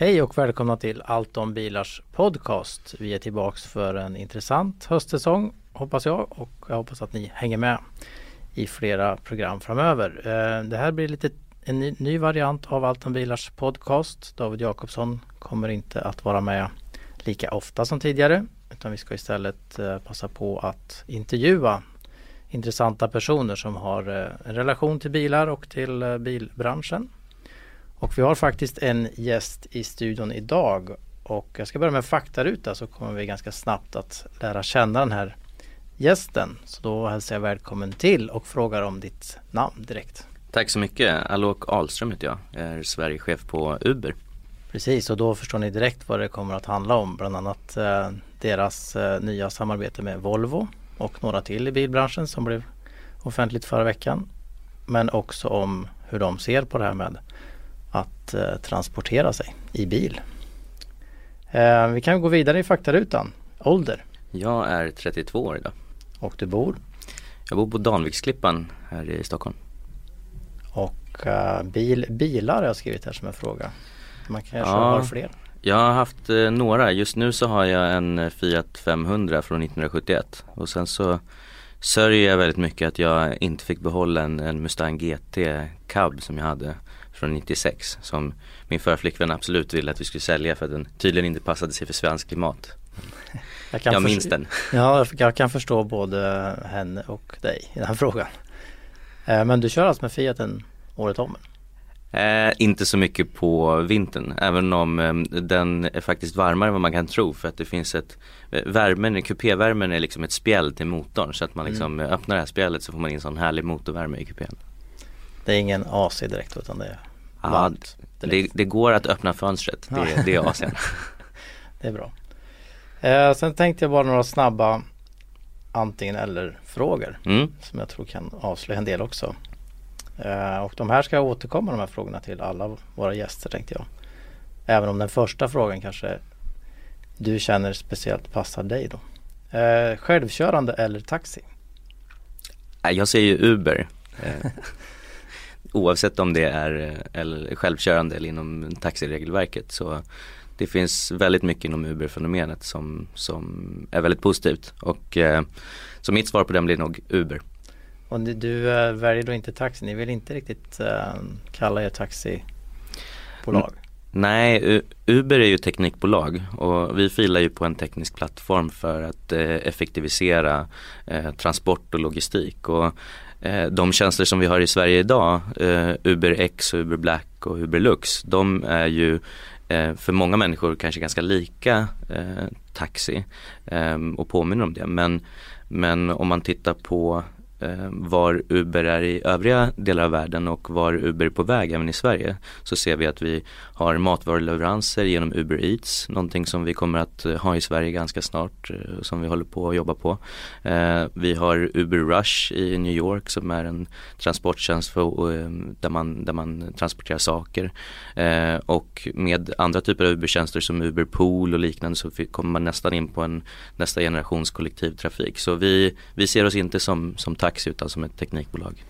Hej och välkomna till Allt om bilars podcast. Vi är tillbaks för en intressant höstsäsong hoppas jag och jag hoppas att ni hänger med i flera program framöver. Eh, det här blir lite en ny, ny variant av Allt om bilars podcast. David Jakobsson kommer inte att vara med lika ofta som tidigare utan vi ska istället eh, passa på att intervjua intressanta personer som har eh, en relation till bilar och till bilbranschen. Och vi har faktiskt en gäst i studion idag och jag ska börja med faktaruta så kommer vi ganska snabbt att lära känna den här gästen. Så då hälsar jag välkommen till och frågar om ditt namn direkt. Tack så mycket. Alok Ahlström heter jag. Jag är Sverigechef på Uber. Precis och då förstår ni direkt vad det kommer att handla om. Bland annat eh, deras eh, nya samarbete med Volvo och några till i bilbranschen som blev offentligt förra veckan. Men också om hur de ser på det här med att eh, transportera sig i bil. Eh, vi kan gå vidare i faktarutan. Ålder? Jag är 32 år idag. Och du bor? Jag bor på Danviksklippan här i Stockholm. Och uh, bil, bilar har jag skrivit här som en fråga. Man kanske ja, har fler? Jag har haft eh, några. Just nu så har jag en Fiat 500 från 1971 och sen så sörjer jag väldigt mycket att jag inte fick behålla en, en Mustang GT cab som jag hade från 96 som min förra flickvän absolut ville att vi skulle sälja för att den tydligen inte passade sig för svensk klimat. Jag, jag minns den. Ja, jag kan förstå både henne och dig i den här frågan. Eh, men du kör alltså med Fiaten året om? Eh, inte så mycket på vintern, även om eh, den är faktiskt varmare än vad man kan tro för att det finns ett eh, Värmen, kupévärmen är liksom ett spjäll till motorn så att man liksom mm. öppnar det här spjället så får man in sån härlig motorvärme i kupén. Det är ingen AC direkt utan det är ja? Det, det, går att öppna fönstret, det, det är AC'n. det är bra. Eh, sen tänkte jag bara några snabba antingen eller frågor mm. som jag tror kan avslöja en del också. Eh, och de här ska jag återkomma de här frågorna till alla våra gäster tänkte jag. Även om den första frågan kanske du känner speciellt passar dig då. Eh, självkörande eller taxi? Jag säger Uber. Eh, oavsett om det är eh, eller självkörande eller inom taxiregelverket så det finns väldigt mycket inom Uber-fenomenet som, som är väldigt positivt och eh, så mitt svar på den blir nog Uber. Och du äh, väljer då inte taxi, ni vill inte riktigt äh, kalla er taxibolag? Nej, Uber är ju teknikbolag och vi filar ju på en teknisk plattform för att eh, effektivisera eh, transport och logistik. Och eh, de tjänster som vi har i Sverige idag, Uber X, Uber Black och Uber Lux, de är ju för många människor kanske ganska lika taxi och påminner om det. Men, men om man tittar på Eh, var Uber är i övriga delar av världen och var Uber är på väg även i Sverige så ser vi att vi har matvaruleveranser genom Uber Eats, någonting som vi kommer att eh, ha i Sverige ganska snart eh, som vi håller på att jobba på. Eh, vi har Uber Rush i New York som är en transporttjänst för, eh, där, man, där man transporterar saker eh, och med andra typer av Uber-tjänster som Uber Pool och liknande så kommer man nästan in på en nästa generations kollektivtrafik. Så vi, vi ser oss inte som, som taxi utan som ett teknikbolag.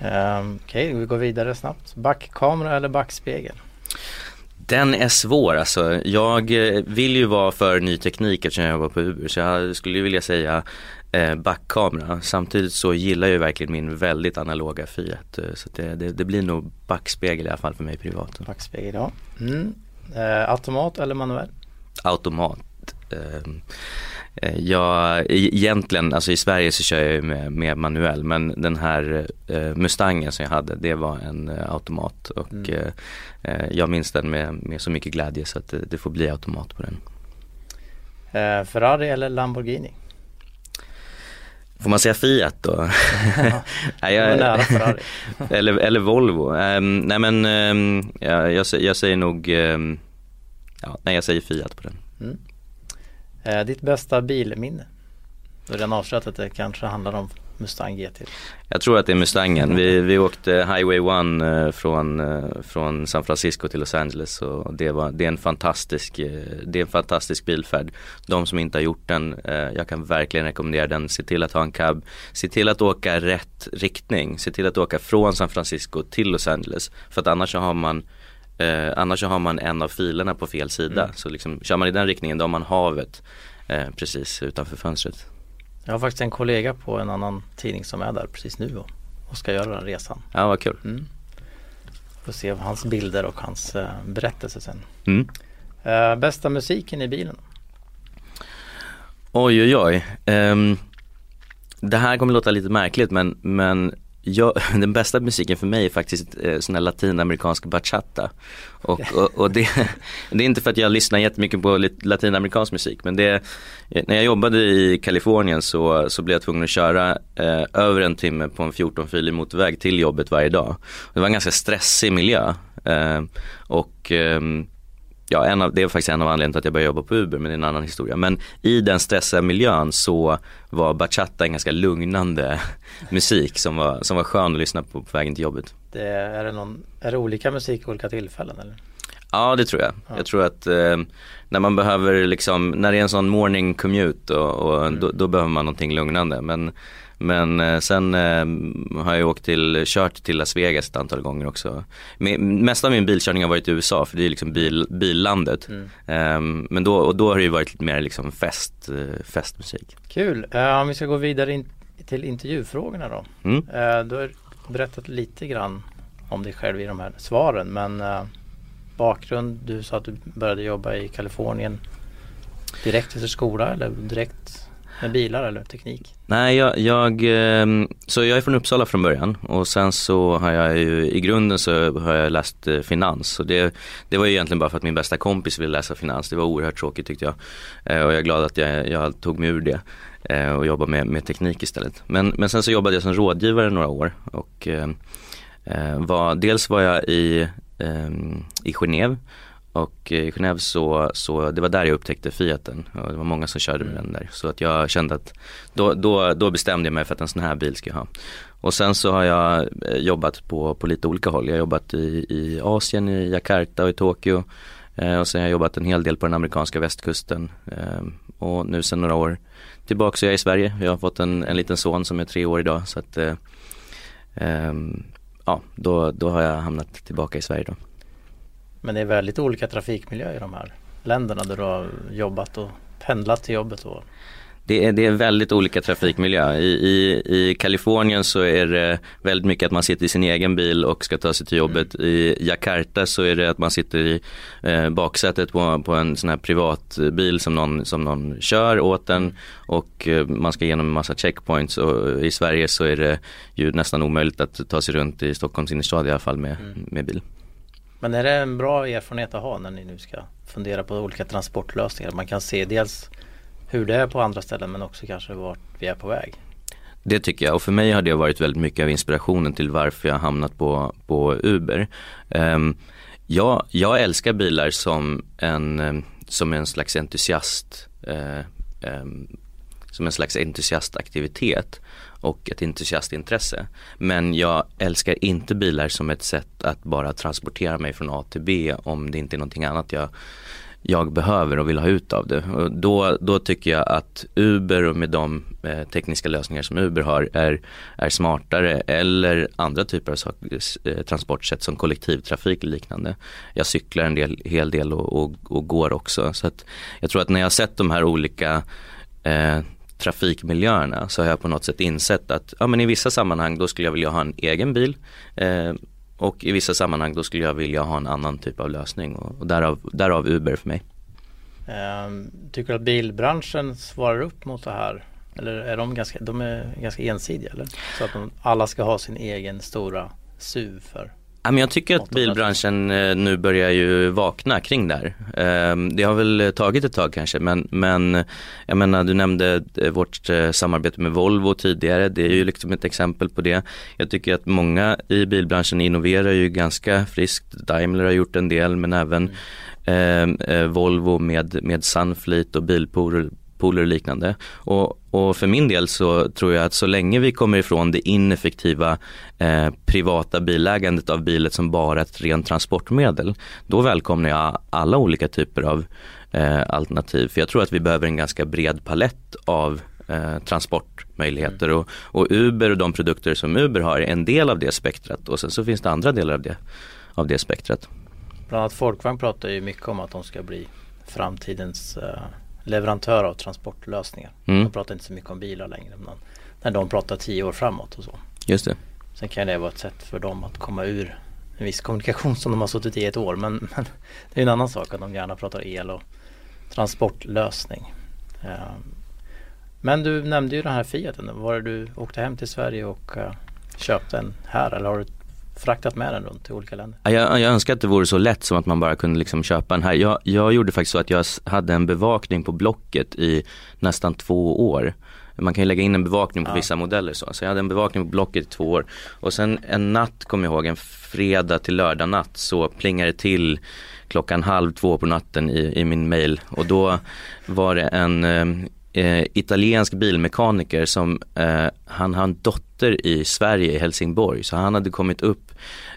Um, Okej, okay, vi går vidare snabbt. Backkamera eller backspegel? Den är svår alltså. Jag eh, vill ju vara för ny teknik eftersom jag jobbar på Uber så jag skulle vilja säga eh, backkamera. Samtidigt så gillar jag verkligen min väldigt analoga Fiat. Eh, så det, det, det, blir nog backspegel i alla fall för mig privat. Backspegel ja. Mm. Automat eller manuell? Automat. Eh, Eh, jag, egentligen, alltså i Sverige så kör jag med, med manuell men den här eh, Mustangen som jag hade det var en eh, automat och mm. Jag minns den med, med så mycket glädje så att det, det får bli automat på den. Ferrari eller Lamborghini? Får man säga Fiat då? nej, jag, nära Ferrari. eller, eller Volvo. Um, nej men um, ja, jag, jag, säger nog um, ja, nej jag säger Fiat på den. Mm. Eh, ditt bästa bilminne? Du har redan avslöjat att det kanske handlar om Mustang GT. Jag tror att det är Mustangen. Vi, vi åkte Highway 1 eh, från, eh, från San Francisco till Los Angeles och det, var, det, är en fantastisk, eh, det är en fantastisk bilfärd. De som inte har gjort den, jag kan verkligen rekommendera den. Se till att ha en cab, se till att åka rätt riktning, se till att åka från San Francisco till Los Angeles. För att annars så har man Eh, annars så har man en av filerna på fel sida. Mm. Så liksom, kör man i den riktningen då har man havet eh, precis utanför fönstret. Jag har faktiskt en kollega på en annan tidning som är där precis nu och, och ska göra den resan. Ja vad kul. Mm. Får se hans bilder och hans eh, berättelse sen. Mm. Eh, bästa musiken i bilen? Oj oj oj. Ehm, det här kommer låta lite märkligt men, men jag, den bästa musiken för mig är faktiskt eh, sån här latinamerikansk bachata. Och, och, och det, det är inte för att jag lyssnar jättemycket på latinamerikansk musik men det, eh, när jag jobbade i Kalifornien så, så blev jag tvungen att köra eh, över en timme på en 14-filig motorväg till jobbet varje dag. Det var en ganska stressig miljö. Eh, och ehm, Ja, en av, det är faktiskt en av anledningarna till att jag började jobba på Uber, men det är en annan historia. Men i den stressiga miljön så var bachata en ganska lugnande musik som var, som var skön att lyssna på på vägen till jobbet. Det, är, det någon, är det olika musik i olika tillfällen eller? Ja det tror jag. Ja. Jag tror att eh, när man behöver liksom, när det är en sån morning commute och, och Mm. då, då behöver man någonting lugnande. Men, men eh, sen eh, har jag åkt till, kört till Las Vegas ett antal gånger också. Men, mest av min bilkörning har varit i USA för det är liksom bil, billandet. Mm. Ehm, men då, och då har det ju varit lite mer liksom fest, eh, festmusik. Kul! Om vi ska gå vidare in, till intervjufrågorna då. Mm. Du har berättat lite grann om dig själv i de här svaren men bakgrund, du sa att du började jobba i Kalifornien direkt efter skola eller direkt med bilar eller teknik? Nej, jag, jag, ehm, så jag är från Uppsala från början och sen så har jag ju, i grunden så har jag läst eh, finans och det, det var ju egentligen bara för att min bästa kompis ville läsa finans. Det var oerhört tråkigt tyckte jag eh, och jag är glad att jag, jag tog mig ur det eh, och jobbade med, med teknik istället. Men, men sen så jobbade jag som rådgivare några år och ehm, var, dels var jag i, ehm, i Genève och i Genève så, så det var där jag upptäckte Fiaten och det var många som körde med den där. Så att jag kände att då, då, då bestämde jag mig för att en sån här bil ska jag ha. Och sen så har jag eh, jobbat på, på lite olika håll. Jag har jobbat i, i Asien, i Jakarta och i Tokyo. Eh, och sen har jag jobbat en hel del på den amerikanska västkusten. Eh, och nu sen några år tillbaka så är jag i Sverige. Jag har fått en, en liten son som är tre år idag. Så att eh, ehm, ja, då, då har jag hamnat tillbaka i Sverige då. Men det är väldigt olika trafikmiljö i de här länderna där du har jobbat och pendlat till jobbet och Det är, det är väldigt olika trafikmiljö. I, i, I Kalifornien så är det väldigt mycket att man sitter i sin egen bil och ska ta sig till jobbet. I Jakarta så är det att man sitter i eh, baksätet på, på en sån här privatbil som någon, som någon kör åt en och eh, man ska igenom en massa checkpoints och i Sverige så är det ju nästan omöjligt att ta sig runt i Stockholms innerstad i alla fall med, med bil. Men är det en bra erfarenhet att ha när ni nu ska fundera på olika transportlösningar? Man kan se dels hur det är på andra ställen men också kanske vart vi är på väg. Det tycker jag och för mig har det varit väldigt mycket av inspirationen till varför jag hamnat på, på Uber. Um, jag, jag älskar bilar som en, ehm, som en slags entusiast eh, em, som en slags entusiastaktivitet och ett entusiastintresse. Men jag älskar inte bilar som ett sätt att bara transportera mig från A till B om det inte är någonting annat jag jag behöver och vill ha ut av det. Och då, då tycker jag att Uber och med de eh, tekniska lösningar som Uber har är, är smartare eller andra typer av saker, eh, transportsätt som kollektivtrafik och liknande. Jag cyklar en del, hel del och, och, och går också. Så att jag tror att när jag har sett de här olika eh, trafikmiljöerna så har jag på något sätt insett att ja, men i vissa sammanhang då skulle jag vilja ha en egen bil eh, och i vissa sammanhang då skulle jag vilja ha en annan typ av lösning och, och därav, därav Uber för mig. Ehm, tycker du att bilbranschen svarar upp mot det här? Eller är de ganska, de är ganska ensidiga eller? Så att de, alla ska ha sin egen stora SUV för Ja, men jag tycker att 800 000. bilbranschen eh, nu börjar ju vakna kring det här. Ehm, Det har väl tagit ett tag kanske men, men jag menar du nämnde eh, vårt eh, samarbete med Volvo tidigare. Det är ju liksom ett exempel på det. Jag tycker att många i bilbranschen innoverar ju ganska friskt. Daimler har gjort en del men även eh, eh, Volvo med, med Sunfleet och bilpooler pooler och liknande. Och, och, för min del så tror jag att så länge vi kommer ifrån det ineffektiva eh, privata bilägandet av bilen som bara ett rent transportmedel, då välkomnar jag alla olika typer av eh, alternativ. För jag tror att vi behöver en ganska bred palett av eh, transportmöjligheter och, och, Uber och de produkter som Uber har är en del av det spektrat och sen så finns det andra delar av det, av det spektrat. Bland annat Folkvagn pratar ju mycket om att de ska bli framtidens eh, leverantör av transportlösningar. Mm. De pratar inte så mycket om bilar längre men när de pratar tio år framåt och så. Just det. Sen kan det vara ett sätt för dem att komma ur en viss kommunikation som de har suttit i ett år men, men det är en annan sak att de gärna pratar el och transportlösning. Ehm, men du nämnde ju den här Fiaten. Var det du åkte hem till Sverige och uh, köpte den här eller har du fraktat med den runt till olika länder? Jag, jag önskar att det vore så lätt som att man bara kunde liksom köpa den här. Jag, jag gjorde faktiskt så att jag hade en bevakning på Blocket i nästan två år. Man kan ju lägga in en bevakning på ja. vissa modeller så. Så jag hade en bevakning på Blocket i två år. Och sen en natt kommer jag ihåg, en fredag till lördag natt så plingade det till klockan halv två på natten i, i min mail. Och då var det en eh, italiensk bilmekaniker som, eh, han har en dotter i Sverige, i Helsingborg. Så han hade kommit upp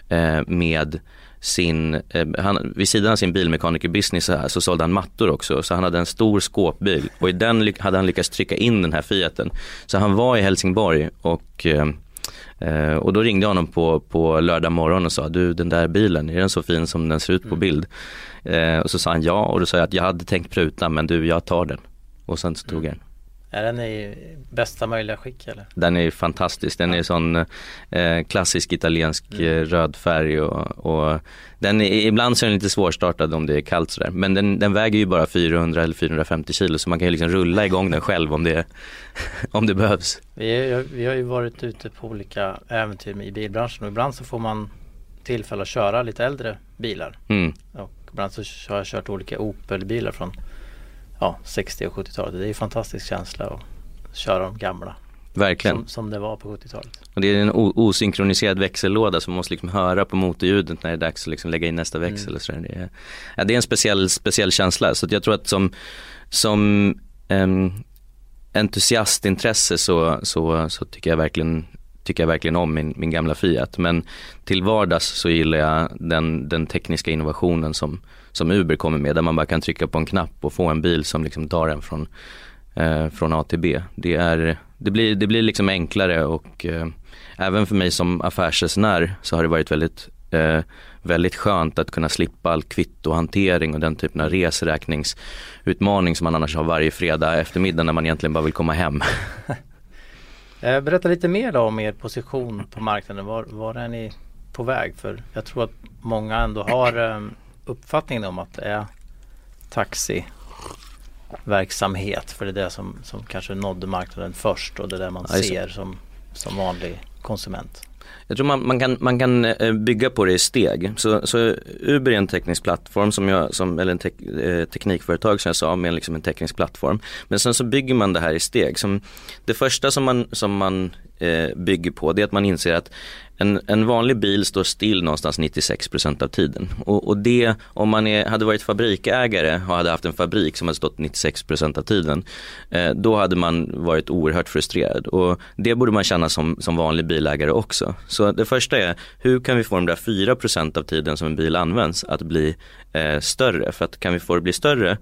eh, med sin, eh, han, vid sidan av sin bilmekanikerbusiness så, så sålde han mattor också. Så han hade en stor skåpbil och i den hade han lyckats trycka in den här Fiaten. Så han var i Helsingborg och eh, och då ringde jag honom på, på lördag morgon och sa, du den där bilen, är den så fin som den ser ut på mm. bild? Eh, och så sa han ja och då sa jag att jag hade tänkt pruta men du jag tar den. Och sen så tog mm. jag den. Är den i bästa möjliga skick eller? Den är fantastisk, den är sån eh, klassisk italiensk mm. Eh, röd färg och, och, den är, ibland så är den lite svårstartad om det är kallt sådär. Men den, den, väger ju bara 400 eller 450 kilo så man kan ju liksom rulla igång den själv om det, om det behövs. Vi, vi har ju varit ute på olika äventyr i bilbranschen och ibland så får man tillfälle att köra lite äldre bilar. Mm. Och ibland så har jag kört olika Opel-bilar från ja, 60 och 70-talet. Det är en fantastisk känsla att köra de gamla. Verkligen. Som, som det var på 70-talet. Och det är en osynkroniserad växellåda som man måste liksom höra på motorljudet när det är dags att liksom lägga in nästa växel. Mm. Och så det, är, ja, det är en speciell, speciell känsla. Så jag tror att som, som um, entusiastintresse så, så, så tycker jag verkligen tycker jag verkligen om min, min gamla Fiat. Men till vardags så gillar jag den, den tekniska innovationen som, som Uber kommer med. Där man bara kan trycka på en knapp och få en bil som liksom tar en från, eh, från A till B. Det, är, det, blir, det blir liksom enklare och eh, även för mig som affärsresenär så har det varit väldigt eh, väldigt skönt att kunna slippa all kvittohantering och den typen av reseräkningsutmaning som man annars har varje fredag eftermiddag när man egentligen bara vill komma hem. Eh, berätta lite mer då om er position på marknaden. Var, var är ni på väg? För jag tror att många ändå har eh, uppfattningen om att det är taxiverksamhet. För det är det som, som kanske nådde marknaden först och det är det man ser som, som vanlig konsument. Jag tror man, man, kan, man kan eh, bygga på det i steg. Så, så Uber är en teknisk plattform, som jag, som, eller en tek, eh, teknikföretag som jag sa, med liksom en teknisk plattform. Men sen så bygger man det här i steg. Som, det första som man, som man eh, bygger på det är att man inser att en, en vanlig bil står still någonstans 96% av tiden. Och, och det, om man är, hade varit fabrikägare och hade haft en fabrik som hade stått 96% av tiden, eh, då hade man varit oerhört frustrerad. Och det borde man känna som, som vanlig bilägare också. Så det första är, hur kan vi få de där 4% av tiden som en bil används att bli eh, större? För att kan vi få det bli större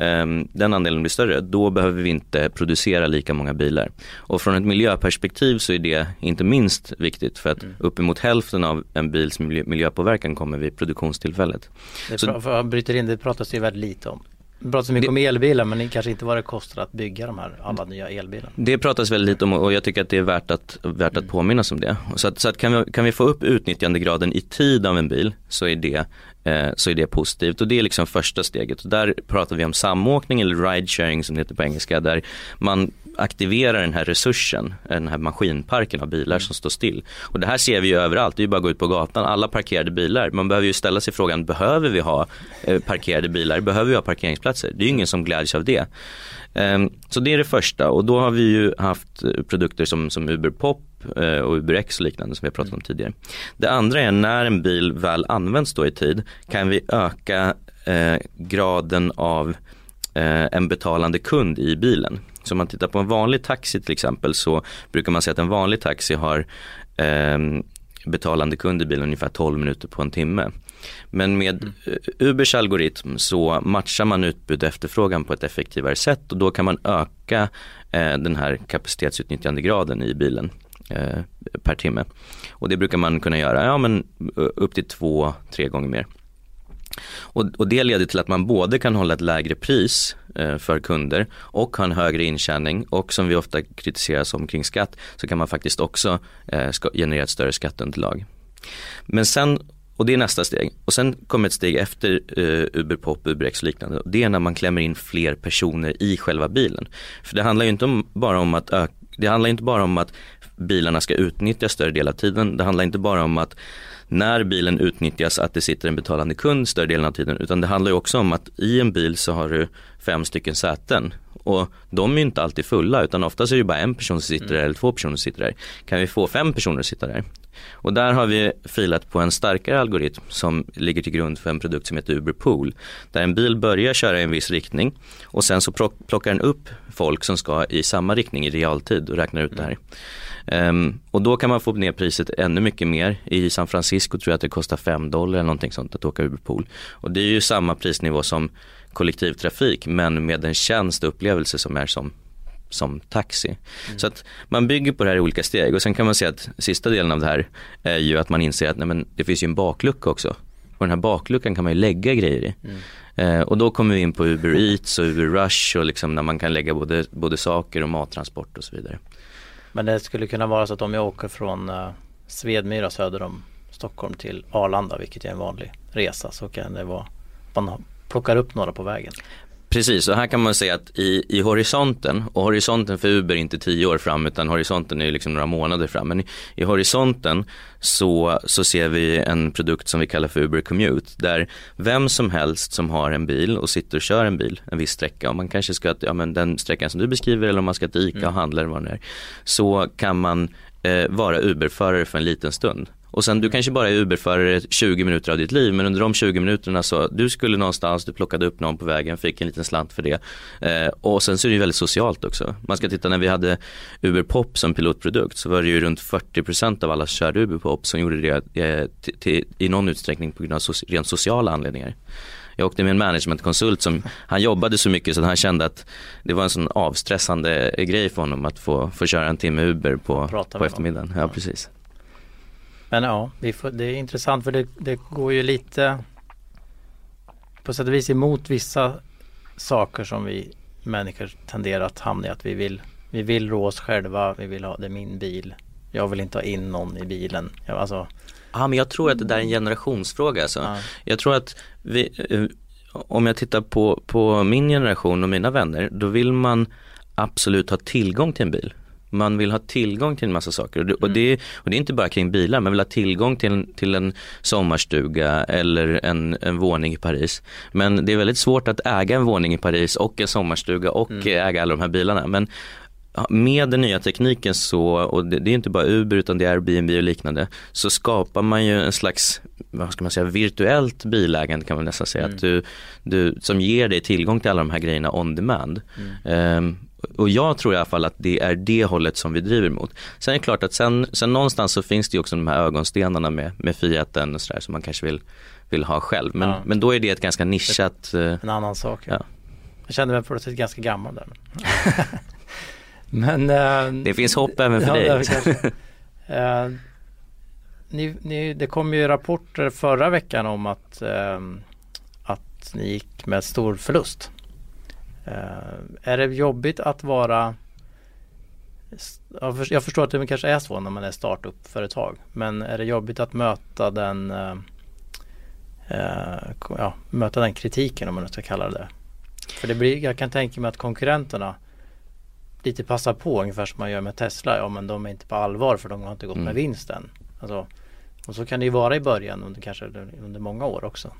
Ehm, den andelen blir större, då behöver vi inte producera lika många bilar. Och från ett miljöperspektiv så är det inte minst viktigt för att mm. uppemot hälften av en bils miljö, miljöpåverkan kommer vid produktionstillfället. Det, så, för jag bryter in, det pratas ju väldigt lite om. Det pratas mycket det, om elbilar men kanske inte vad det kostar att bygga de här alla nya elbilarna. Det pratas väldigt lite om och jag tycker att det är värt att, värt att mm. påminnas om det. Så att, så att kan, vi, kan vi få upp utnyttjandegraden i tid av en bil så är det Eh, så är det positivt och det är liksom första steget. Och där pratar vi om samåkning eller ride sharing som det heter på engelska där man aktivera den här resursen, den här maskinparken av bilar som står still. Och det här ser vi ju överallt, det är ju bara att gå ut på gatan, alla parkerade bilar. Man behöver ju ställa sig frågan, behöver vi ha eh, parkerade bilar? Behöver vi ha parkeringsplatser? Det är ju ingen som gläds av det. Ehm, så det är det första och då har vi ju haft eh, produkter som, som Uber Pop eh, och UberX och liknande som vi har pratat om tidigare. Det andra är när en bil väl används då i tid kan vi öka graden av en betalande kund i bilen. Så om man tittar på en vanlig taxi till exempel så brukar man säga att en vanlig taxi har eh, betalande kund i bilen ungefär 12 minuter på en timme. Men med mm. Ubers algoritm så matchar man utbud och efterfrågan på ett effektivare sätt och då kan man öka eh, den här kapacitetsutnyttjandegraden i bilen eh, per timme. Och det brukar man kunna göra ja, men upp till två, tre gånger mer. Och, och, det leder till att man både kan hålla ett lägre pris eh, för kunder och ha en högre intjäning och som vi ofta kritiseras om kring skatt så kan man faktiskt också eh, generera ett större skatteunderlag. Men sen och det är nästa steg. Och sen kommer ett steg efter eh, Uber Pop, UberX och liknande. Det är när man klämmer in fler personer i själva bilen. För det handlar ju inte om, bara om att öka, det handlar inte bara om att bilarna ska utnyttjas större del av tiden. Det handlar inte bara om att när bilen utnyttjas att det sitter en betalande kund större delen av tiden utan det handlar också om att i en bil så har du fem stycken säten och de är inte alltid fulla utan oftast är det bara en person som sitter där eller två personer som sitter där. Kan vi få fem personer att sitta där? Och där har vi filat på en starkare algoritm som ligger till grund för en produkt som heter Uber Pool. Där en bil börjar köra i en viss riktning och sen så plockar den upp folk som ska i samma riktning i realtid och räknar ut det här. Um, och då kan man få ner priset ännu mycket mer. I San Francisco tror jag att det kostar 5 dollar eller någonting sånt att åka Uberpool. Och det är ju samma prisnivå som kollektivtrafik men med en tjänst och upplevelse som är som som taxi. Mm. Så att man bygger på det här i olika steg och sen kan man säga att sista delen av det här är ju att man inser att nej, men det finns ju en baklucka också. Och den här bakluckan kan man ju lägga grejer i. Mm. Eh, och då kommer vi in på Uber Eats och Uber Rush och liksom när man kan lägga både, både saker och mattransport och så vidare. Men det skulle kunna vara så att om jag åker från uh, Svedmyra söder om Stockholm till Arlanda, vilket är en vanlig resa, så kan det vara man plockar upp några på vägen. Precis, och här kan man säga att i, i horisonten, och horisonten för Uber är inte tio år fram utan horisonten är liksom några månader fram. Men i, i horisonten så, så ser vi en produkt som vi kallar för Uber Commute. Där vem som helst som har en bil och sitter och kör en bil en viss sträcka. Om man kanske ska, ja men den sträckan som du beskriver eller om man ska till ICA och mm. handla eller vad det är. Så kan man eh, vara Uber-förare för en liten stund. Och sen du kanske bara är Uberförare 20 minuter av ditt liv men under de 20 minuterna så du skulle någonstans, du plockade upp någon på vägen, fick en liten slant för det. Eh, och sen så är det ju väldigt socialt också. Man ska titta när vi hade Uber Pop som pilotprodukt så var det ju runt 40% av alla som körde Uber Pop som gjorde det eh, till, till, i någon utsträckning på grund av so rent sociala anledningar. Jag åkte med en managementkonsult som, han jobbade så mycket så att han kände att det var en sån avstressande grej för honom att få, få köra en timme Uber på, på eftermiddagen. Ja, precis. Men ja, får, det är intressant för det, det går ju lite på sätt och vis emot vissa saker som vi människor tenderar att hamna i. Att vi vill, vi vill rå oss själva, vi vill ha, det är min bil. Jag vill inte ha in någon i bilen. Jag, alltså, Ja men jag tror att det där är en generationsfråga alltså. Ja. Jag tror att vi, eh, om jag tittar på, på min generation och mina vänner, då vill man absolut ha tillgång till en bil. Man vill ha tillgång till en massa saker och det, mm. och det, och det är inte bara kring bilar, man vill ha tillgång till, till en sommarstuga eller en, en våning i Paris. Men det är väldigt svårt att äga en våning i Paris och en sommarstuga och mm. äga alla de här bilarna. Men med den nya tekniken så, och det, det, är inte bara Uber utan det är Airbnb och liknande, så skapar man ju en slags, vad ska man säga, virtuellt bilägande kan man nästan säga, mm. att du, du, som ger dig tillgång till alla de här grejerna on demand. Mm. Um, och jag tror i alla fall att det är det hållet som vi driver mot. Sen är det klart att sen, sen någonstans så finns det ju också de här ögonstenarna med, med Fiaten och sådär som man kanske vill, vill ha själv. Men, ja. men då är det ett ganska nischat. Eh, en annan sak. Ja. Jag kände mig plötsligt ganska gammal där. men äh, Det finns hopp även för dig. äh, ni, ni, det kom ju rapporter förra veckan om att, äh, att ni gick med stor förlust. Uh, är det jobbigt att vara jag förstår att det kanske är så när man är startup-företag men är det jobbigt att möta den uh, uh, ja, möta den kritiken om man ska kalla det För det blir, jag kan tänka mig att konkurrenterna lite passa på ungefär som man gör med Tesla. Ja men de är inte på allvar för de har inte gått med Mm. vinst än. Alltså, och så kan det ju vara i början under kanske under många år också.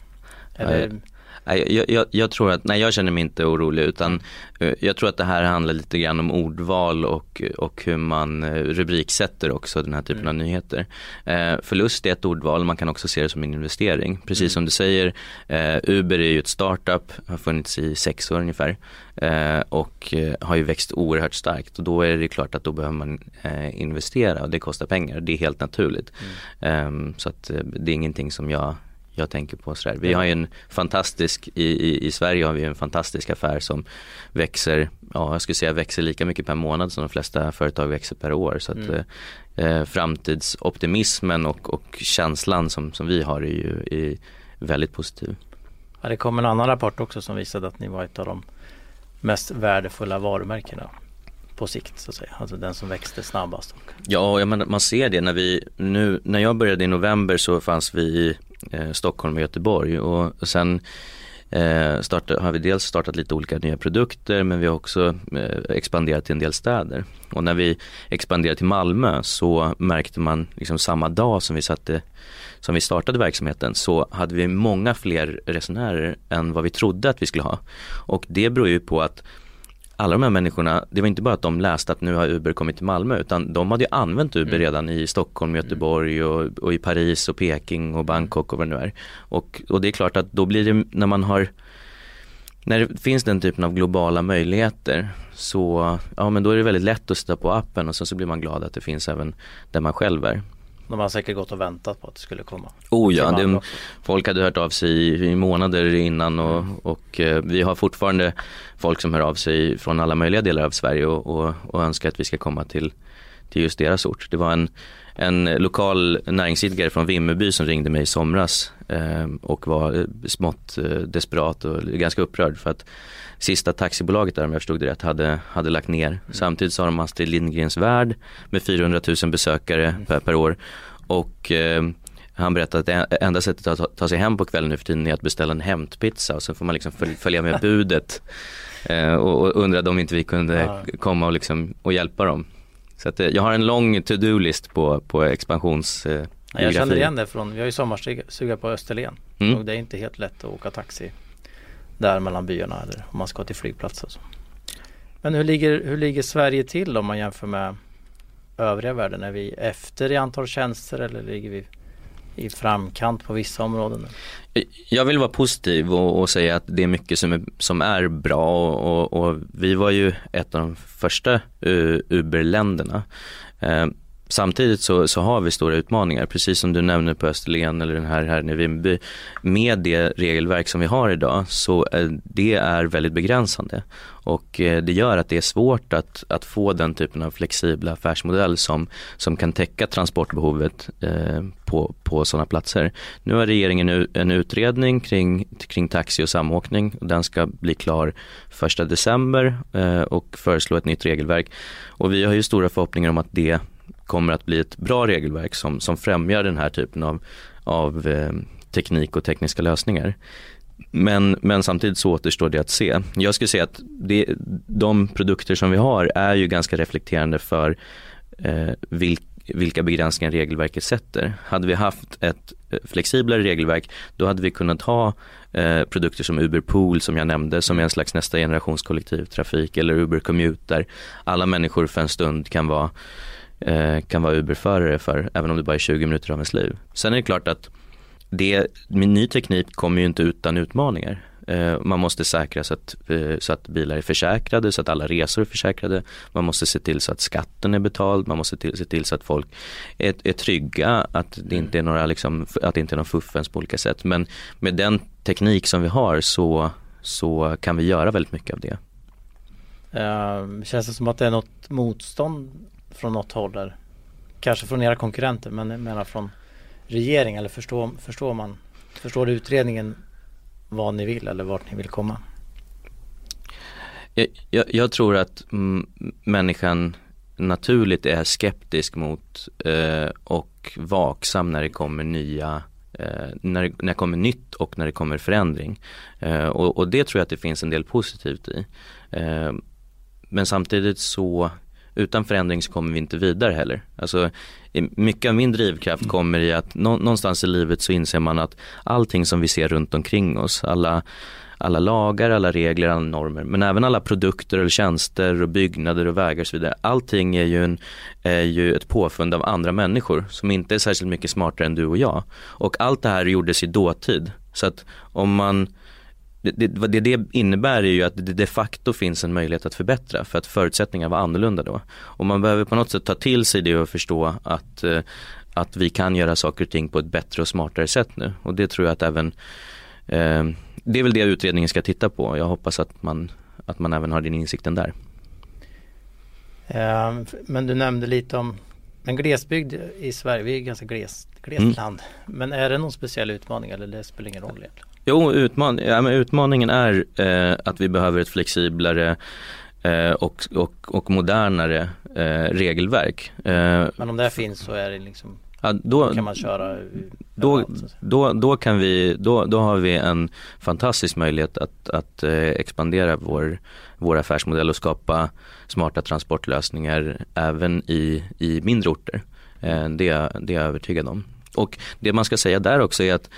Eller, jag, jag, jag tror att, nej jag känner mig inte orolig utan eh, jag tror att det här handlar lite grann om ordval och, och hur man eh, rubriksätter också den här typen av nyheter. Eh, förlust är ett ordval, man kan också se det som en investering. Precis som du säger, eh, Uber är ju ett startup, har funnits i sex år ungefär eh, och eh, har ju växt oerhört starkt och då är det klart att då behöver man investera och det kostar pengar, det är helt naturligt. Ehm, så att det är ingenting som jag jag tänker på sådär. Vi har ju en fantastisk, i, i, i Sverige har vi en fantastisk affär som växer, ja jag skulle säga växer lika mycket per månad som de flesta företag växer per år. Så att Mm. eh, framtidsoptimismen och, och känslan som, som vi har är ju är väldigt positiv. ja, det kom en annan rapport också som visade att ni var ett av de mest värdefulla varumärkena på sikt så att säga. Alltså den som växte snabbast. Ja, jag menar, man ser det när vi, nu, när jag började i november så fanns vi eh, Stockholm och Göteborg och sen eh, starta, har vi dels startat lite olika nya produkter men vi har också eh, expanderat till en del städer. Och när vi expanderade till Malmö så märkte man liksom samma dag som vi satte som vi startade verksamheten så hade vi många fler resenärer än vad vi trodde att vi skulle ha. Och det beror ju på att alla de här människorna, det var inte bara att de läste att nu har Uber kommit till Malmö utan de hade ju använt Uber Mm. redan i Stockholm, Göteborg och, och i Paris och Peking och Bangkok och vad det nu är. Och, och det är klart att då blir det när man har när det finns den typen av globala möjligheter så, ja men då är det väldigt lätt att sätta på appen och sen så blir man glad att det finns även där man själv är. De har säkert gått och väntat på att det skulle komma. Oh ja, det, folk hade hört av sig i, i månader innan och, och eh, vi har fortfarande folk som hör av sig från alla möjliga delar av Sverige och, och, och önskar att vi ska komma till, till just deras ort. Det var en, en lokal näringsidkare från Vimmerby som ringde mig i somras eh, och var eh, smått eh, desperat och ganska upprörd för att sista taxibolaget där om jag förstod det rätt hade, hade lagt ner. Samtidigt så har de Astrid Lindgrens Värld med 400 000 besökare per, per år och eh, han berättade att det enda sättet att ta, ta sig hem på kvällen nu för tiden är att beställa en hämtpizza och så får man liksom följ, följa med budet. Eh, och, och undrade om inte vi kunde Ja. komma och, liksom, och hjälpa dem. Så att, eh, jag har en lång to-do-list på, på expansions eh, jag känner igen det från, vi har ju sommarstuga på Österlen. Mm. Och det är inte helt lätt att åka taxi där mellan byarna eller om man ska till flygplatser så. Men hur ligger, hur ligger Sverige till om man jämför med övriga världen? Är vi efter i antal tjänster eller ligger vi i framkant på vissa områden? Jag vill vara positiv och, och säga att det är mycket som är, som är bra och, och, och vi var ju ett av de första uh, Uber-länderna. Eh, samtidigt så, så har vi stora utmaningar, precis som du nämner på Österlen eller den här här i Vimmerby. Med det regelverk som vi har idag så eh, det är väldigt begränsande och eh, det gör att det är svårt att, att få den typen av flexibla affärsmodell som, som kan täcka transportbehovet eh, på, på sådana platser. Nu har regeringen en utredning kring, kring taxi och samåkning och den ska bli klar första december eh, och föreslå ett nytt regelverk. Och vi har ju stora förhoppningar om att det kommer att bli ett bra regelverk som, som främjar den här typen av, av eh, teknik och tekniska lösningar. Men, men samtidigt så återstår det att se. Jag skulle säga att det, de produkter som vi har är ju ganska reflekterande för eh, vilk, vilka begränsningar regelverket sätter. Hade vi haft ett eh, flexiblare regelverk då hade vi kunnat ha eh, produkter som Uber Pool som jag nämnde som är en slags nästa generations kollektivtrafik eller Uber Commute där alla människor för en stund kan vara Eh, kan vara Uber-förare för, även om det bara är 20 minuter av ens liv. Sen är det klart att det, med ny teknik kommer ju inte utan utmaningar. Eh, man måste säkra så att, eh, så att bilar är försäkrade, så att alla resor är försäkrade. Man måste se till så att skatten är betald, man måste till, se till så att folk är, är trygga, att det inte är några liksom, att det inte är någon fuffens på olika sätt. Men med den teknik som vi har så, så kan vi göra väldigt mycket av det. Uh, känns det som att det är något motstånd från något håll där? Kanske från era konkurrenter men jag menar från regering eller förstår, förstår man Förstår utredningen vad ni vill eller vart ni vill komma? Jag, jag, jag tror att människan naturligt är skeptisk mot eh, och vaksam när det kommer nya eh, när, det, när det kommer nytt och när det kommer förändring. Eh, och, och, det tror jag att det finns en del positivt i. Eh, men samtidigt så utan förändring så kommer vi inte vidare heller. Alltså, mycket av min drivkraft kommer i att någonstans i livet så inser man att allting som vi ser runt omkring oss, alla, alla lagar, alla regler, alla normer, men även alla produkter eller tjänster och byggnader och vägar och så vidare. Allting är ju, en, är ju ett påfund av andra människor som inte är särskilt mycket smartare än du och jag. Och allt det här gjordes i dåtid. Så att om man det, det, det, innebär är ju att det de facto finns en möjlighet att förbättra för att förutsättningarna var annorlunda då. Och man behöver på något sätt ta till sig det och förstå att, eh, att vi kan göra saker och ting på ett bättre och smartare sätt nu. Och det tror jag att även, eh, det är väl det utredningen ska titta på. Jag hoppas att man, att man även har den insikten där. Eh, men du nämnde lite om en glesbygd i Sverige, vi är ganska glest, glest mm. land. Men är det någon speciell utmaning eller det spelar ingen roll egentligen? Jo, utman ja, men utmaningen är eh, att vi behöver ett flexiblare eh, och, och, och modernare eh, regelverk. Eh, men om det finns så är det liksom Ja, då, kan man köra då, då, då, kan vi, då, då har vi en fantastisk möjlighet att, att eh, expandera vår, vår affärsmodell och skapa smarta transportlösningar även i, i mindre orter. Eh, det, det är jag övertygad om. Och det man ska säga där också är att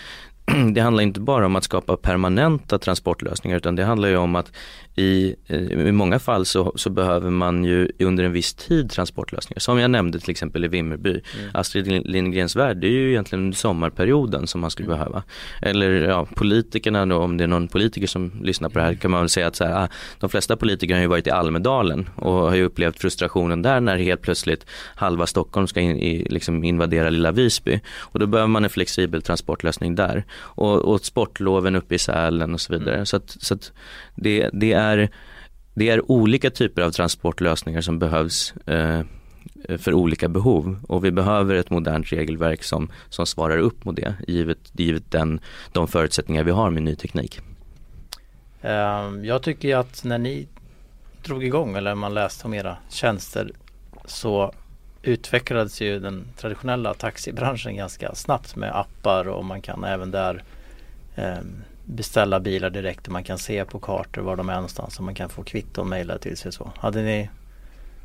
det handlar inte bara om att skapa permanenta transportlösningar utan det handlar ju om att i, eh, i många fall så, så, behöver man ju under en viss tid transportlösningar. Som jag nämnde till exempel i Vimmerby. Mm. Astrid Lindgrens värld, det är ju egentligen sommarperioden som man skulle mm. behöva. Eller ja, politikerna då, om det är någon politiker som lyssnar på det här kan man väl säga att så här, ah, de flesta politiker har ju varit i Almedalen och har ju upplevt frustrationen där när helt plötsligt halva Stockholm ska in, i, liksom invadera lilla Visby. Och då behöver man en flexibel transportlösning där. Och, och sportloven uppe i Sälen och så vidare. Mm. Så att, så att det, det, är, det är olika typer av transportlösningar som behövs eh, för olika behov och vi behöver ett modernt regelverk som, som svarar upp mot det givet, givet den, de förutsättningar vi har med ny teknik. Ehm, jag tycker att när ni drog igång eller man läste om era tjänster så utvecklades ju den traditionella taxibranschen ganska snabbt med appar och man kan även där ehm, beställa bilar direkt och man kan se på kartor var de är någonstans och man kan få kvitton mejlade till sig så. Hade ni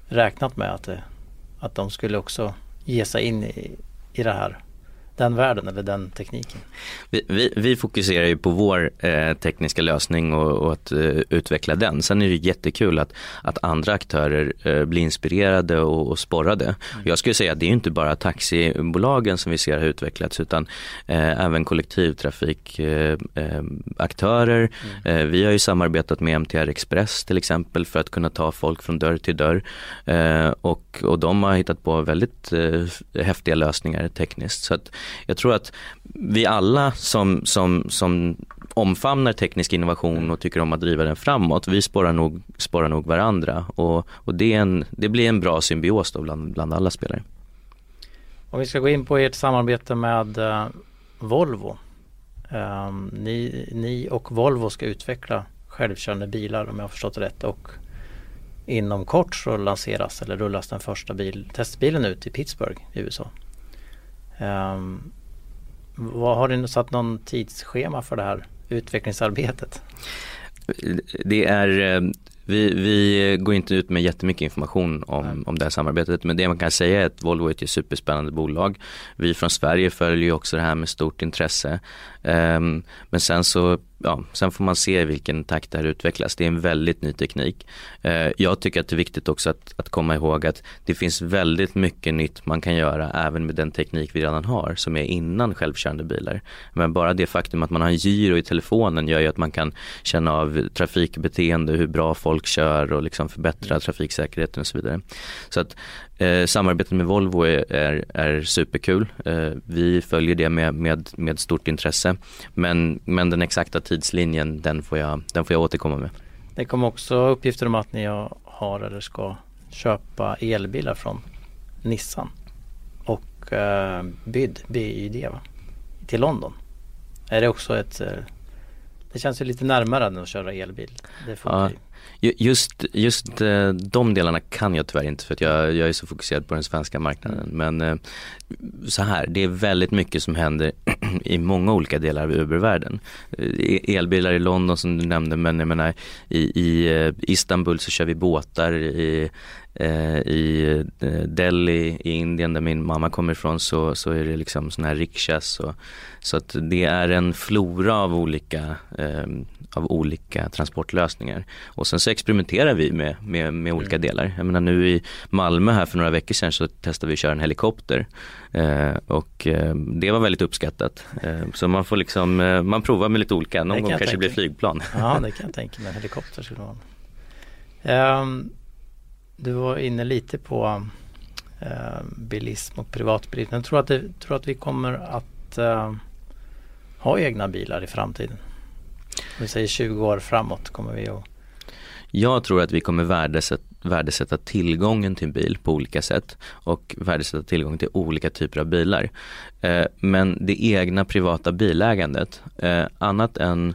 räknat med att, det, att de skulle också ge sig in i, i det här den världen eller den tekniken? Vi, vi, vi fokuserar ju på vår eh, tekniska lösning och, och att eh, utveckla den. Sen är det jättekul att, att andra aktörer eh, blir inspirerade och, och sporrade. Mm. Jag skulle säga att det är inte bara taxibolagen som vi ser har utvecklats utan eh, även kollektivtrafikaktörer. Eh, mm. vi har ju samarbetat med MTR Express till exempel för att kunna ta folk från dörr till dörr och, och de har hittat på väldigt häftiga lösningar tekniskt. Så att jag tror att vi alla som, som, som omfamnar teknisk innovation och tycker om att driva den framåt, vi spårar nog, spårar nog varandra och, och det, en, det blir en bra symbios då bland, bland alla spelare. Om vi ska gå in på ert samarbete med eh, Volvo. Um, ni, ni och Volvo ska utveckla självkörande bilar om jag har förstått det rätt och inom kort så lanseras eller rullas den första bil, testbilen ut i Pittsburgh i USA. Um, vad, har du satt någon tidsschema för det här utvecklingsarbetet? Det är eh, vi, vi går inte ut med jättemycket information om, om det här samarbetet men det man kan säga är att Volvo är ett superspännande bolag. Vi från Sverige följer också det här med stort intresse. Um, men sen så ja, sen får man se i vilken takt det här utvecklas. Det är en väldigt ny teknik. Eh, jag tycker att det är viktigt också att, att komma ihåg att det finns väldigt mycket nytt man kan göra även med den teknik vi redan har som är innan självkörande bilar. Men bara det faktum att man har en gyro i telefonen gör ju att man kan känna av trafikbeteende, hur bra folk kör och liksom förbättra trafiksäkerheten och så vidare. Så att Eh, samarbetet med Volvo är, är, är superkul. Eh, vi följer det med, med, med stort intresse. Men, men den exakta tidslinjen den får, jag, den får jag återkomma med. Det kom också uppgifter om att ni har eller ska köpa elbilar från Nissan och eh, BYD, BYD va? till London. Är det också ett eh, det känns ju lite närmare än att köra elbil. Det ja, Just, just eh, de delarna kan jag tyvärr inte för att jag, jag är så fokuserad på den svenska marknaden. Men eh, så här, det är väldigt mycket som händer i många olika delar av Uber-världen. Eh, elbilar i London som du nämnde men jag menar i, i Istanbul så kör vi båtar i I eh, Delhi i Indien där min mamma kommer ifrån så, så är det liksom sådana här rikshas. Och, så att det är en flora av olika, eh, av olika transportlösningar. Och sen så experimenterar vi med, med, med olika mm. delar. Jag menar nu i Malmö här för några veckor sedan så testade vi att köra en helikopter. Eh, och eh, det var väldigt uppskattat. Eh, så man får liksom, man provar med lite olika. Någon gång kanske det blir flygplan. Ja det kan jag tänka mig, helikopter skulle vara. Um, du var inne lite på eh, bilism och privatbilism. Jag tror att, det, tror att vi kommer att eh, ha egna bilar i framtiden. Om vi säger 20 år framåt kommer vi att jag tror att vi kommer värdesätta, värdesätta tillgången till bil på olika sätt och värdesätta tillgången till olika typer av bilar. Eh, men det egna privata bilägandet, eh, annat än,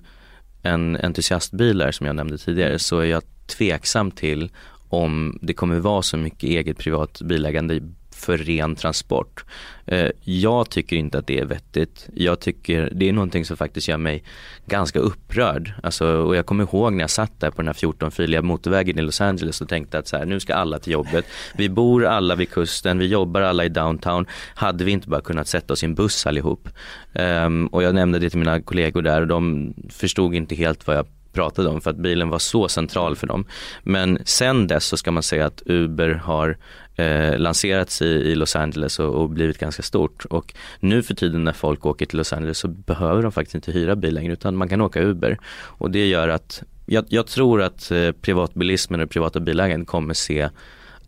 än entusiastbilar som jag nämnde tidigare, så är jag tveksam till om det kommer vara så mycket eget privat bilägande för ren transport. Eh, jag tycker inte att det är vettigt. Jag tycker det är någonting som faktiskt gör mig ganska upprörd. Alltså, och jag kommer ihåg när jag satt där på den här 14-filiga motorvägen i Los Angeles och tänkte att så här, nu ska alla till jobbet. Vi bor alla vid kusten, vi jobbar alla i downtown. Hade vi inte bara kunnat sätta oss i en buss allihop? Um, och jag nämnde det till mina kollegor där och de förstod inte helt vad jag pratade om för att bilen var så central för dem. Men sen dess så ska man säga att Uber har eh, lanserats i, i, Los Angeles och, och, blivit ganska stort. Och nu för tiden när folk åker till Los Angeles så behöver de faktiskt inte hyra bil längre utan man kan åka Uber. Och det gör att jag, jag tror att eh, privatbilismen och privata bilägaren kommer se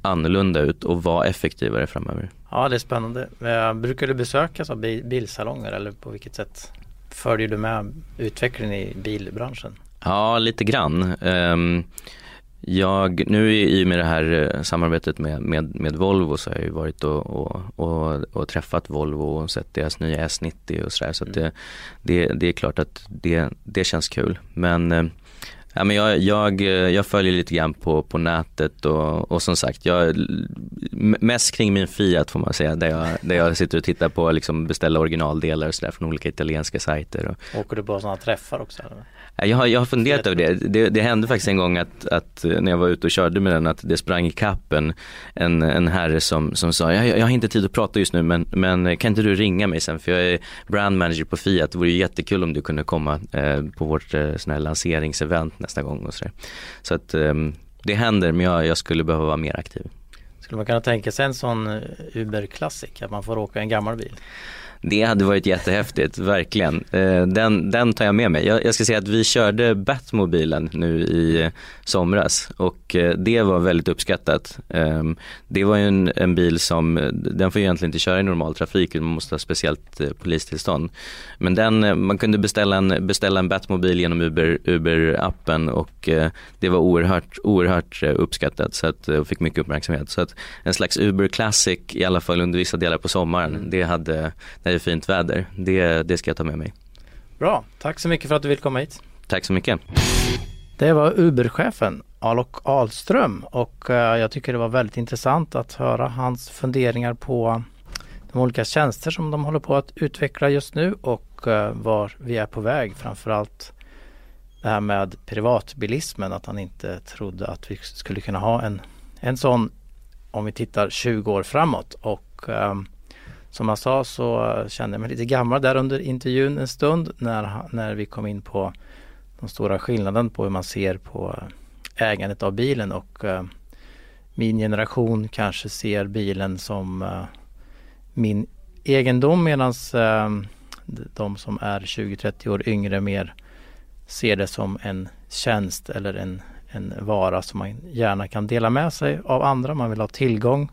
annorlunda ut och vara effektivare framöver. Ja det är spännande. Eh, brukar du besökas av bilsalonger eller på vilket sätt följer du med utvecklingen i bilbranschen? Ja, lite grann. Um, jag, nu i och med det här eh, samarbetet med, med, med Volvo så har jag ju varit och, och, och, och träffat Volvo och sett deras nya S90 och sådär. Så, där, så mm. det, det, det är klart att det, det känns kul. Men eh, Ja, men jag, jag, jag följer lite grann på, på nätet och, och som sagt, jag, mest kring min Fiat får man säga, där jag, där jag sitter och tittar på liksom beställa originaldelar och sådär från olika italienska sajter. Och... Åker du på sådana träffar också? Eller? Jag har, jag har funderat över det. det. det. hände faktiskt en gång att, att, när jag var ute och körde med den att det sprang i kappen en, en herre som, som sa, jag, jag har inte tid att prata just nu men, men kan inte du ringa mig sen för jag är brand manager på Fiat, det vore jättekul om du kunde komma eh, på vårt eh, sån här lanseringsevent nästa gång och så Så att eh, det händer men jag, jag skulle behöva vara mer aktiv. Skulle man kunna tänka sig en sån eh, Uber Classic, att man får åka en gammal bil? Det hade varit jättehäftigt, verkligen. Eh, den, den tar jag med mig. Jag, jag ska säga att vi körde Batmobilen nu i somras och eh, det var väldigt uppskattat. Ehm, det var ju en, en bil som, den får ju egentligen inte köra i normal trafik, man måste ha speciellt eh, polistillstånd. Men den, man kunde beställa en, beställa en Batmobil genom Uber, Uber-appen och det var oerhört, oerhört uppskattat så att, och fick mycket uppmärksamhet. Så att en slags Uber Classic i alla fall under vissa delar på sommaren, mm. det hade, är fint väder. Det, det ska jag ta med mig. Bra, tack så mycket för att du vill komma hit. Tack så mycket. Det var Uber-chefen Alok Ahlström och uh, jag tycker det var väldigt intressant att höra hans funderingar på de olika tjänster som de håller på att utveckla just nu och uh, var vi är på väg. Framförallt det här med privatbilismen, att han inte trodde att vi skulle kunna ha en, en sån om vi tittar 20 år framåt. Och um, som jag sa så eh, kände jag mig lite gammal där under intervjun en stund när, när vi kom in på de stora skillnaden på hur man ser på eh, ägandet av bilen och eh, min generation kanske ser bilen som min egendom medan de som är 20-30 år yngre mer ser det som en tjänst eller en, en vara som man gärna kan dela med sig av andra. Man vill ha tillgång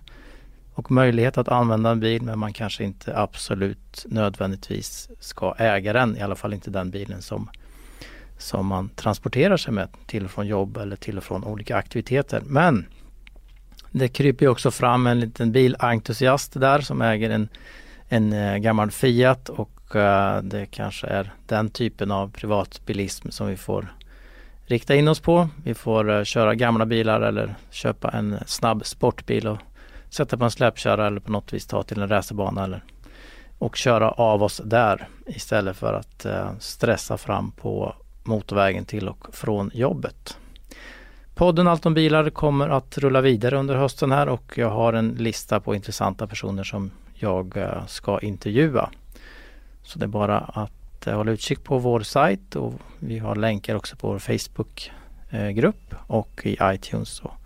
och möjlighet att använda en bil men man kanske inte absolut nödvändigtvis ska äga den, i alla fall inte den bilen som, som man transporterar sig med till och från jobb eller till och från olika aktiviteter. Men det kryper också fram en liten bilentusiast där som äger en, en eh, gammal Fiat och eh, det kanske är den typen av privatbilism som vi får rikta in oss på. Vi får eh, köra gamla bilar eller köpa en snabb sportbil och sätta på en släpkärra eller på något vis ta till en racerbana eller och köra av oss där istället för att eh, stressa fram på motorvägen till och från jobbet. Podden Allt om bilar kommer att rulla vidare under hösten här och jag har en lista på intressanta personer som jag eh, ska intervjua. Så det är bara att eh, hålla utkik på vår sajt och vi har länkar också på vår Facebookgrupp eh, och i iTunes och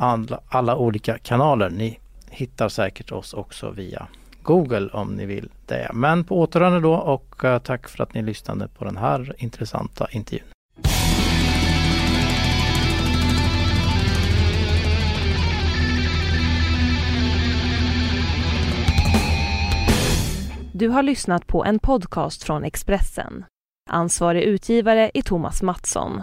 alla, alla olika kanaler. Ni hittar säkert oss också via Google om ni vill det. Men på återhörande då och eh, tack för att ni lyssnade på den här intressanta intervjun. Du har lyssnat på en podcast från Expressen. Ansvarig utgivare är Thomas Mattsson.